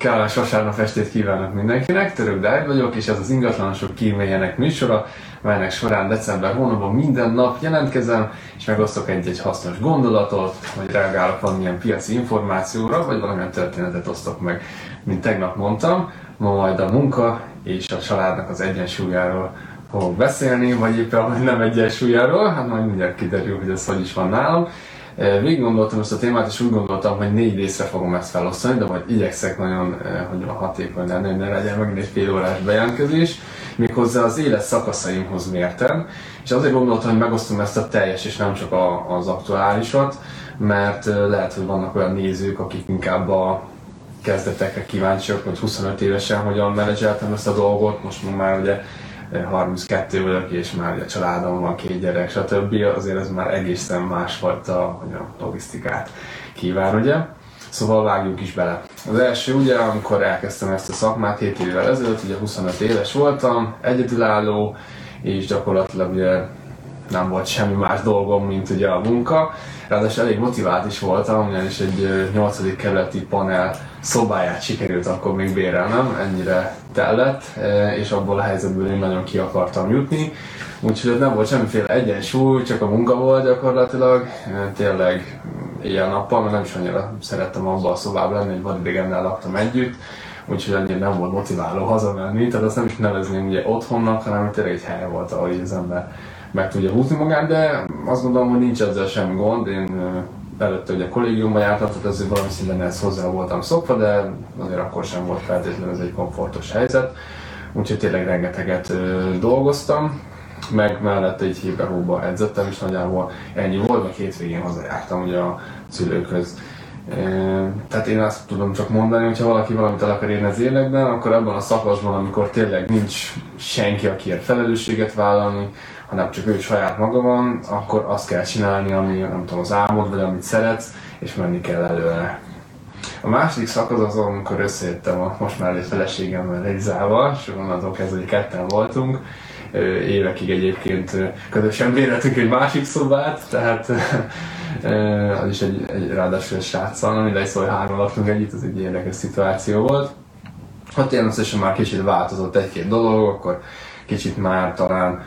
Kellemes vasárnap estét kívánok mindenkinek, Török Dávid vagyok, és ez az ingatlanosok kíméljenek műsora, melynek során december hónapban minden nap jelentkezem, és megosztok egy-egy hasznos gondolatot, vagy reagálok valamilyen piaci információra, vagy valamilyen történetet osztok meg, mint tegnap mondtam. Ma majd a munka és a családnak az egyensúlyáról fogok beszélni, vagy éppen nem egyensúlyáról, hát majd mindjárt kiderül, hogy ez hogy is van nálam. Végig gondoltam ezt a témát, és úgy gondoltam, hogy négy részre fogom ezt felosztani, de majd igyekszek nagyon hogy a hatékony lenni, hogy ne legyen megint egy fél órás bejelentkezés, méghozzá az élet szakaszaimhoz mérten. És azért gondoltam, hogy megosztom ezt a teljes, és nem csak a, az aktuálisat, mert lehet, hogy vannak olyan nézők, akik inkább a kezdetekre kíváncsiak, hogy 25 évesen hogyan menedzseltem ezt a dolgot, most már ugye 32 vagyok, és már a családom van, két gyerek, stb. Azért ez már egészen másfajta hogy a logisztikát kíván, ugye? Szóval vágjuk is bele. Az első ugye, amikor elkezdtem ezt a szakmát 7 évvel ezelőtt, ugye 25 éves voltam, egyedülálló, és gyakorlatilag ugye nem volt semmi más dolgom, mint ugye a munka. Ráadásul elég motivált is voltam, ugyanis egy 8. kerületi panel szobáját sikerült akkor még bérelnem, ennyire tellett, és abból a helyzetből én nagyon ki akartam jutni. Úgyhogy nem volt semmiféle egyensúly, csak a munka volt gyakorlatilag. Tényleg éjjel-nappal, mert nem is annyira szerettem abban a szobában lenni, egy vadidegennel laktam együtt úgyhogy annyira nem volt motiváló hazamenni, tehát azt nem is nevezném ugye otthonnak, hanem tényleg egy hely volt, ahol az ember meg tudja húzni magát, de azt gondolom, hogy nincs ezzel semmi gond. Én előtte ugye kollégiumban jártam, tehát azért valami szinten ehhez hozzá voltam szokva, de azért akkor sem volt feltétlenül ez egy komfortos helyzet. Úgyhogy tényleg rengeteget dolgoztam, meg mellett egy hébe hóba edzettem, és nagyjából ennyi volt, meg hétvégén hazajártam ugye a szülőkhöz. Tehát én azt tudom csak mondani, hogy ha valaki valamit el akar érni az életben, akkor abban a szakaszban, amikor tényleg nincs senki, akiért felelősséget vállalni, hanem csak ő saját maga van, akkor azt kell csinálni, ami nem tudom, az álmod, vagy amit szeretsz, és menni kell előre. A második szakasz az, amikor összejöttem a most már egy feleségemmel Elizával, és onnantól kezdve, hogy ketten voltunk, évekig egyébként közösen béreltünk egy másik szobát, tehát az is egy, egy ráadásul egy sráccal, mindegy, szóval három laktunk együtt, ez egy érdekes szituáció volt. Ha természetesen már kicsit változott egy-két dolog, akkor kicsit már talán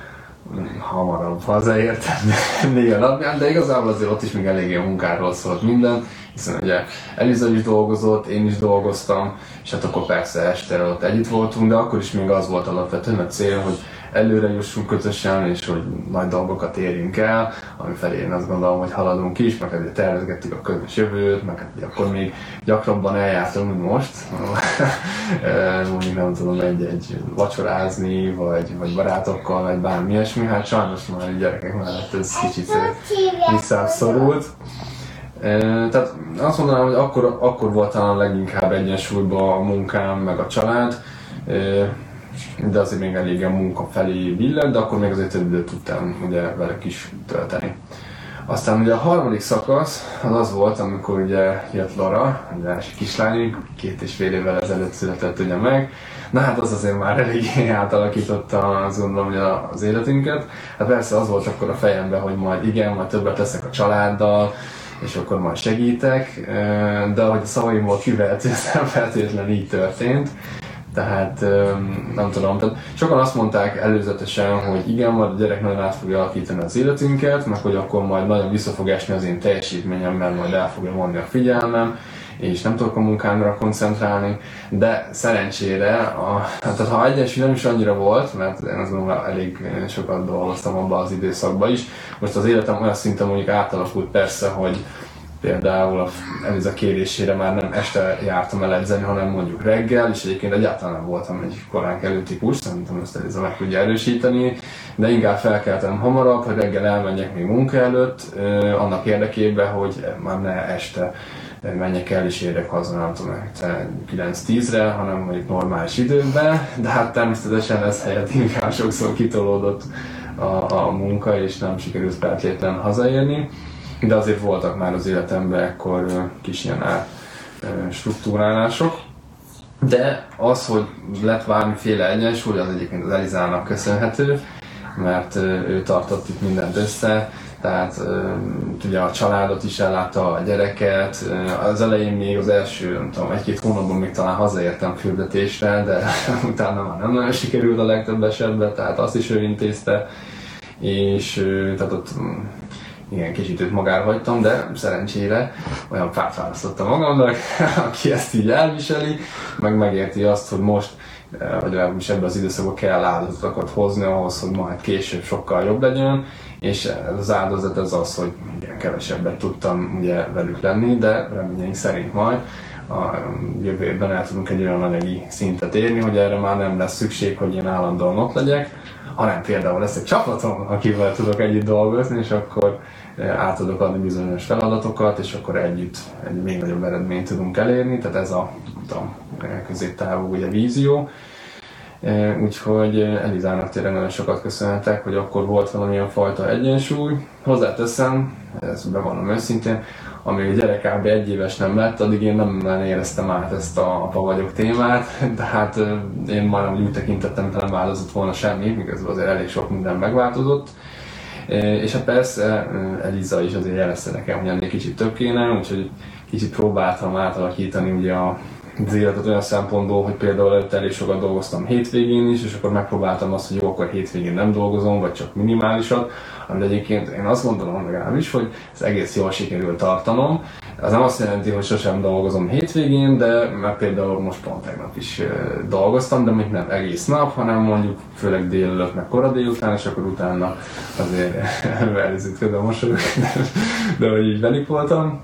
hamarabb hazaértem néha napján, de igazából azért ott is még eléggé munkáról szólt minden, hiszen ugye Eliza is dolgozott, én is dolgoztam, és hát akkor persze este ott együtt voltunk, de akkor is még az volt alapvetően a cél, hogy előre jussunk közösen, és hogy nagy dolgokat érjünk el, ami felé én azt gondolom, hogy haladunk is, meg azért tervezgettük a közös jövőt, meg hát akkor még gyakrabban eljártunk, mint most. Mondjuk nem tudom, egy-egy vacsorázni, vagy, vagy barátokkal, vagy bármi ilyesmi, hát sajnos már a gyerekek mellett ez kicsit visszaszorult. Tehát azt mondanám, hogy akkor, akkor volt talán leginkább egyensúlyban a munkám, meg a család de azért még elég a munka felé billen, de akkor még azért több időt tudtam ugye vele is tölteni. Aztán ugye a harmadik szakasz az az volt, amikor ugye jött Lara, ugye első kislányunk, két és fél évvel ezelőtt született ugye meg. Na hát az azért már eléggé átalakította azt gondolom, hogy az életünket. Hát persze az volt akkor a fejemben, hogy majd igen, majd többet leszek a családdal, és akkor majd segítek, de ahogy a szavaimból kivehető, ez nem feltétlenül így történt. Tehát nem tudom, tehát sokan azt mondták előzetesen, hogy igen, majd a gyerek nagyon át fogja alakítani az életünket, meg hogy akkor majd nagyon vissza fog esni az én teljesítményem, mert majd el fogja vonni a figyelmem, és nem tudok a munkámra koncentrálni, de szerencsére, a, tehát ha egyensúly nem is annyira volt, mert én azt gondolom, elég sokat dolgoztam abban az időszakban is, most az életem olyan szinten mondjuk átalakult persze, hogy például a kérésére már nem este jártam el edzeni, hanem mondjuk reggel, és egyébként egyáltalán nem voltam egy korán kelő típus, szerintem ezt Eliza meg tudja erősíteni, de inkább felkeltem hamarabb, hogy reggel elmenjek még munka előtt, annak érdekében, hogy már ne este menjek el és érek haza, nem tudom, 9-10-re, hanem mondjuk normális időben, de hát természetesen ez helyett inkább sokszor kitolódott a, a munka, és nem sikerült feltétlenül hazaérni de azért voltak már az életemben ekkor kis ilyen struktúrálások. De az, hogy lett bármiféle egyensúly, az egyébként az Elizának köszönhető, mert ő tartott itt mindent össze, tehát ugye a családot is ellátta, a gyereket, az elején még az első, nem tudom, egy-két hónapban még talán hazaértem küldetésre, de utána már nem nagyon sikerült a legtöbb esetben, tehát azt is ő intézte, és tehát ott igen, kicsit őt magára hagytam, de szerencsére olyan párt választottam magamnak, aki ezt így elviseli, meg megérti azt, hogy most vagy legalábbis ebben az időszakban kell áldozatokat hozni ahhoz, hogy majd később sokkal jobb legyen, és az áldozat az az, hogy igen, kevesebbet tudtam ugye velük lenni, de reményeink szerint majd a jövő évben el tudunk egy olyan anyagi szintet érni, hogy erre már nem lesz szükség, hogy én állandóan ott legyek, hanem például lesz egy csapatom, akivel tudok együtt dolgozni, és akkor át tudok adni bizonyos feladatokat, és akkor együtt egy még nagyobb eredményt tudunk elérni, tehát ez a, a középtávú ugye, vízió. Úgyhogy Elizának tényleg nagyon sokat köszönhetek, hogy akkor volt valamilyen fajta egyensúly. Hozzáteszem, ezt bevallom őszintén, amíg a gyerek kb. egy éves nem lett, addig én nem éreztem át ezt a apa vagyok témát, de hát én már úgy tekintettem, hogy nem változott volna semmi, miközben azért elég sok minden megváltozott. És hát persze Eliza is azért jelezte nekem, hogy ennél kicsit több kéne, úgyhogy kicsit próbáltam átalakítani ugye a az életet olyan szempontból, hogy például előtt elég sokat dolgoztam hétvégén is, és akkor megpróbáltam azt, hogy jó, akkor hétvégén nem dolgozom, vagy csak minimálisat, amit egyébként én azt gondolom legalábbis, hogy ez egész jól sikerült tartanom. Az nem azt jelenti, hogy sosem dolgozom hétvégén, de mert például most pont tegnap is dolgoztam, de még nem egész nap, hanem mondjuk főleg délelőtt, meg kora délután, és akkor utána azért elizít közben mosolyog, de, de hogy így velük voltam.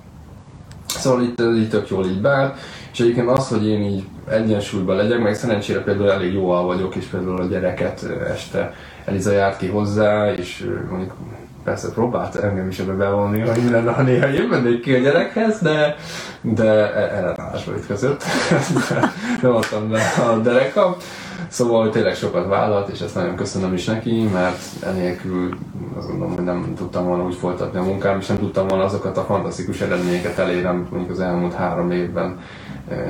Szóval itt, így tök jól így beállt. És egyébként az, hogy én így egyensúlyban legyek, meg szerencsére például elég jól vagyok, és például a gyereket este Eliza járt ki hozzá, és mondjuk persze próbált engem is ebbe bevonni, hogy mi lenne, ha néha én mennék ki a gyerekhez, de, de e- ellenállásba ütközött. nem adtam le a derekam. Szóval tényleg sokat vállalt, és ezt nagyon köszönöm is neki, mert enélkül azt gondolom, hogy nem tudtam volna úgy folytatni a munkám, és nem tudtam volna azokat a fantasztikus eredményeket elérni, amit mondjuk az elmúlt három évben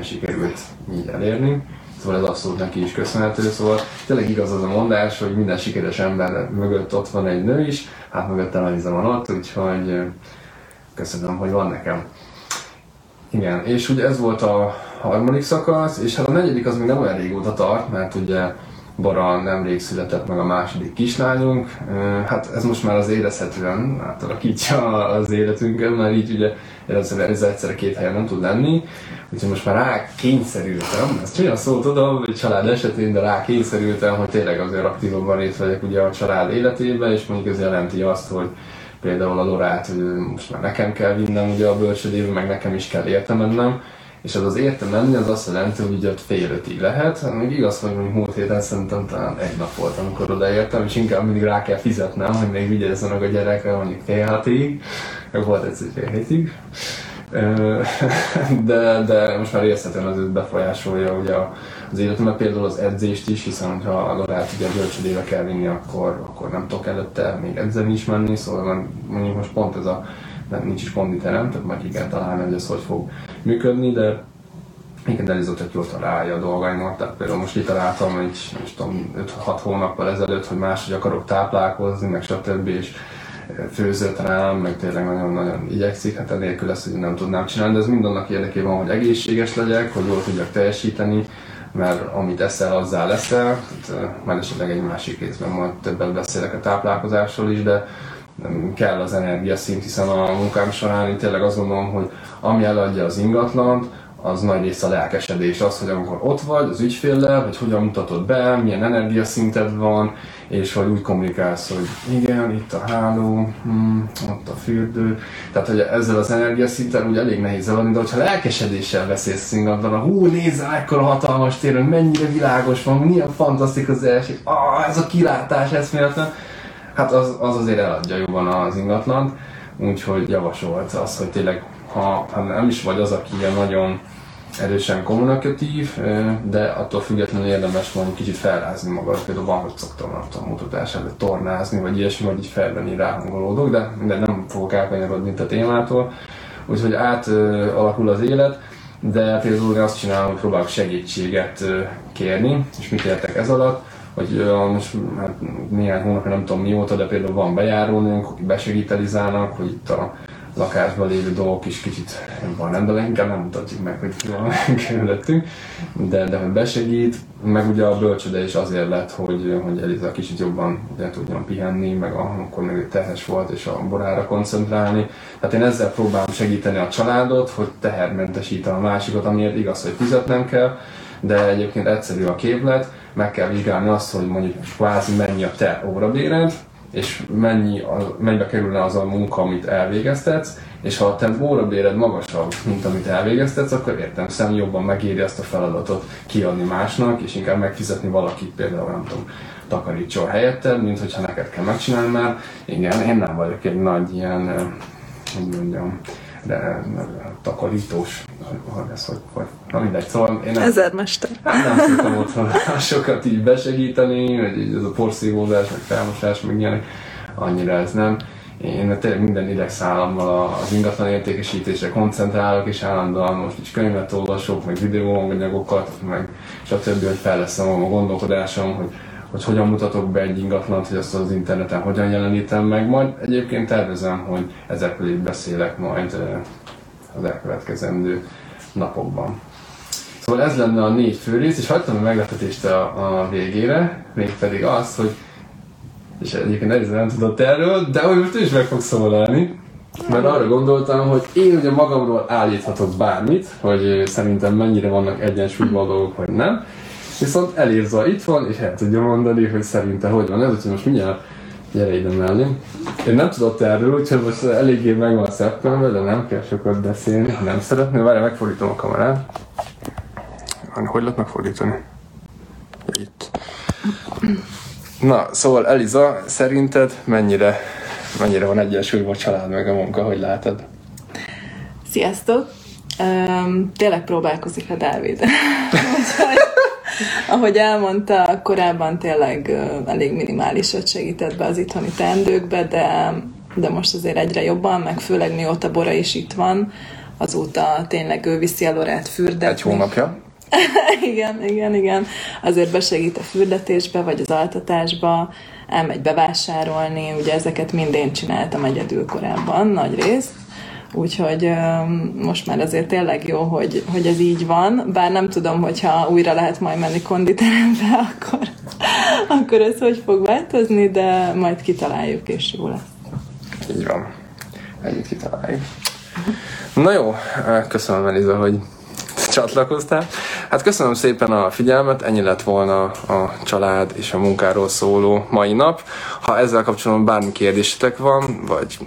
sikerült így elérni. Szóval ez abszolút neki is köszönhető, szóval tényleg igaz az a mondás, hogy minden sikeres ember mögött ott van egy nő is, hát mögöttem Eliza van ott, úgyhogy köszönöm, hogy van nekem. Igen, és ugye ez volt a harmadik szakasz, és hát a negyedik az még nem olyan régóta tart, mert ugye Bara nemrég született meg a második kislányunk. Hát ez most már az érezhetően átalakítja az életünket, mert így ugye először ez egyszerre két helyen nem tud lenni. Úgyhogy most már rá kényszerültem, ezt olyan szó tudom, hogy család esetén, de rá kényszerültem, hogy tényleg azért aktívabban részt vegyek ugye a család életében, és mondjuk ez jelenti azt, hogy például a Lorát, hogy most már nekem kell vinnem ugye a bölcsödébe, meg nekem is kell érte mennem, és az az érte menni, az azt jelenti, hogy ott fél ötig lehet. Még igaz, hogy mondjuk múlt héten szerintem talán egy nap volt, amikor odaértem, és inkább mindig rá kell fizetnem, hogy még vigyázzanak a gyerekre, mondjuk fél hatig, volt egyszer fél hétig. De, de most már érezhetően az befolyásolja ugye az életemet, például az edzést is, hiszen ha a Lorát ugye a bölcsödébe kell vinni, akkor, akkor nem tudok előtte még edzeni is menni, szóval mondjuk most pont ez a nem, nincs is konditerem, tehát majd igen hogy ez hogy fog működni, de igen, Eliza tök jól találja a dolgaimat, tehát például most kitaláltam egy, most tudom, 5-6 hónappal ezelőtt, hogy máshogy akarok táplálkozni, meg stb. és főzött rám, meg tényleg nagyon-nagyon igyekszik, hát enélkül lesz, hogy nem tudnám csinálni, de ez mind annak érdekében, hogy egészséges legyek, hogy jól tudjak teljesíteni, mert amit eszel, azzal leszel, tehát, majd esetleg egy másik részben majd többet beszélek a táplálkozásról is, de kell az energiaszint, hiszen a munkám során én tényleg azt gondolom, hogy ami eladja az ingatlant, az nagy része a lelkesedés, az, hogy amikor ott vagy az ügyféllel, hogy hogyan mutatod be, milyen energiaszinted van, és hogy úgy kommunikálsz, hogy igen, itt a háló, hmm, ott a fürdő. Tehát, hogy ezzel az energiaszinten úgy elég nehéz eladni, de hogyha lelkesedéssel beszélsz ingatlan, hú, nézze, ekkora hatalmas téren, mennyire világos van, milyen fantasztikus az első, ah, ez a kilátás, eszméletlen, hát az, az azért eladja jobban az ingatlant, úgyhogy javasolt az, hogy tényleg, ha, ha nem is vagy az, aki ilyen nagyon erősen kommunikatív, de attól függetlenül érdemes mondjuk kicsit felrázni magad, például van, hogy szoktam tudom, mutatás előtt tornázni, vagy ilyesmi, vagy így felvenni ráhangolódok, de, de nem fogok elkanyarodni a témától. Úgyhogy átalakul az élet, de például azt csinálom, hogy próbálok segítséget kérni, és mit értek ez alatt, hogy uh, most hát néhány hónapja nem tudom mióta, de például van bejárónőnk, akik besegítelizának, hogy itt a lakásban lévő dolgok is kicsit van rendben, inkább nem mutatjuk meg, hogy van körülöttünk, de, de hogy besegít, meg ugye a bölcsöde is azért lett, hogy, hogy Eliza kicsit jobban ugye, tudjon pihenni, meg akkor még tehes volt, és a borára koncentrálni. Tehát én ezzel próbálom segíteni a családot, hogy tehermentesítem a másikat, amiért igaz, hogy fizetnem kell, de egyébként egyszerű a képlet, meg kell vizsgálni azt, hogy mondjuk kvázi mennyi a te órabéred, és mennyi, mennyibe kerülne az a munka, amit elvégeztetsz, és ha a te órabéred magasabb, mint amit elvégeztetsz, akkor értem szem jobban megéri ezt a feladatot kiadni másnak, és inkább megfizetni valakit például, nem tudom, takarítson helyetted, mint hogyha neked kell megcsinálni, mert igen, én nem vagyok egy nagy ilyen, hogy mondjam, de takarítós, hogy ez, hogy, hogy na mindegy, szóval én nem, Ezermester. nem szoktam otthon sokat így besegíteni, hogy így ez a porszívózás, meg felmosás, meg ilyenek, annyira ez nem. Én tényleg minden idegszállammal az ingatlan értékesítésre koncentrálok, és állandóan most is könyvet olvasok, meg videóanyagokat, meg stb., hogy fejlesztem a gondolkodásom, hogy hogy hogyan mutatok be egy ingatlant, hogy azt az interneten hogyan jelenítem meg. Majd egyébként tervezem, hogy ezekről így beszélek majd az elkövetkezendő napokban. Szóval ez lenne a négy fő rész, és hagytam a meglepetést a, a végére, mégpedig az, hogy és egyébként Eliza nem tudott erről, de hogy most is meg fog szólalni, mert arra gondoltam, hogy én ugye magamról állíthatok bármit, hogy szerintem mennyire vannak egyensúlyban dolgok, vagy nem. Viszont Elírza itt van, és el tudja mondani, hogy szerinte hogy van ez, úgyhogy most mindjárt gyere ide mellé. Én nem tudott erről, úgyhogy most eléggé meg van szeptember, de nem kell sokat beszélni, nem szeretném. Várj, megfordítom a kamerát. Hogy lehet megfordítani? Itt. Na, szóval Eliza, szerinted mennyire, mennyire van egyensúlyban a család meg a munka, hogy látod? Sziasztok! Um, tényleg próbálkozik a Dávid. ahogy elmondta, korábban tényleg elég minimálisat segített be az itthoni teendőkbe, de, de most azért egyre jobban, meg főleg mióta Bora is itt van, azóta tényleg ő viszi a Lorát fürdetni. Egy hónapja? igen, igen, igen. Azért besegít a fürdetésbe, vagy az altatásba, elmegy bevásárolni, ugye ezeket mind én csináltam egyedül korábban, nagy részt. Úgyhogy most már azért tényleg jó, hogy, hogy ez így van, bár nem tudom, hogyha újra lehet majd menni konditerembe, akkor, akkor ez hogy fog változni, de majd kitaláljuk, és jó lesz. Így van. Együtt kitaláljuk. Na jó, köszönöm Eliza, hogy csatlakoztál. Hát köszönöm szépen a figyelmet, ennyi lett volna a család és a munkáról szóló mai nap. Ha ezzel kapcsolatban bármi kérdésetek van, vagy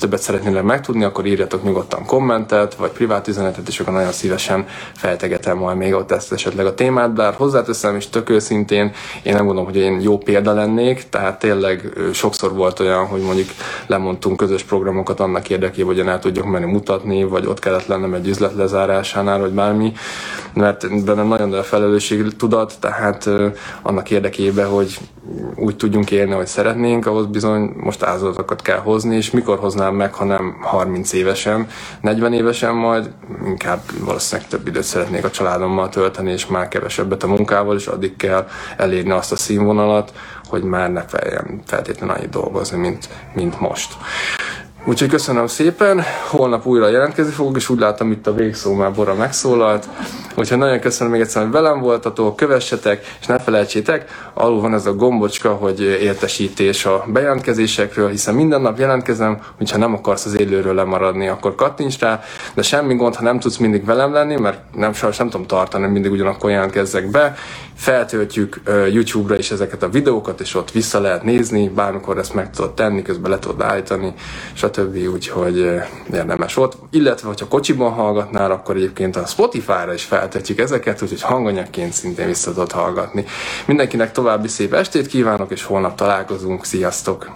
többet szeretnének megtudni, akkor írjatok nyugodtan kommentet, vagy privát üzenetet, és akkor nagyon szívesen feltegetem majd még ott ezt esetleg a témát, bár hozzáteszem is tök őszintén, én nem gondolom, hogy én jó példa lennék, tehát tényleg sokszor volt olyan, hogy mondjuk lemondtunk közös programokat annak érdekében, hogy el tudjuk menni mutatni, vagy ott kellett lennem egy üzlet lezárásánál, vagy bármi, mert bennem nagyon nagy a felelősség tudat, tehát annak érdekében, hogy úgy tudjunk élni, hogy szeretnénk, ahhoz bizony most áldozatokat kell hozni, és mikor hoznám meg, ha nem 30 évesen, 40 évesen majd, inkább valószínűleg több időt szeretnék a családommal tölteni, és már kevesebbet a munkával, és addig kell elérni azt a színvonalat, hogy már ne kelljen feltétlenül annyit dolgozni, mint, mint most. Úgyhogy köszönöm szépen, holnap újra jelentkezni fogok, és úgy látom itt a végszó már Bora megszólalt. Úgyhogy nagyon köszönöm még egyszer, hogy velem voltatok, kövessetek, és ne felejtsétek, alul van ez a gombocska, hogy értesítés a bejelentkezésekről, hiszen minden nap jelentkezem, hogyha nem akarsz az élőről lemaradni, akkor kattints rá, de semmi gond, ha nem tudsz mindig velem lenni, mert nem sajnos nem tudom tartani, mindig ugyanakkor jelentkezzek be. Feltöltjük YouTube-ra is ezeket a videókat, és ott vissza lehet nézni, bármikor ezt meg tudod tenni, közben le tudod állítani, stb. Úgyhogy érdemes volt. Illetve, hogyha kocsiban hallgatnál, akkor egyébként a Spotify-ra is feltetjük ezeket, úgyhogy hanganyagként szintén vissza tudod hallgatni. Mindenkinek további szép estét kívánok, és holnap találkozunk. Sziasztok!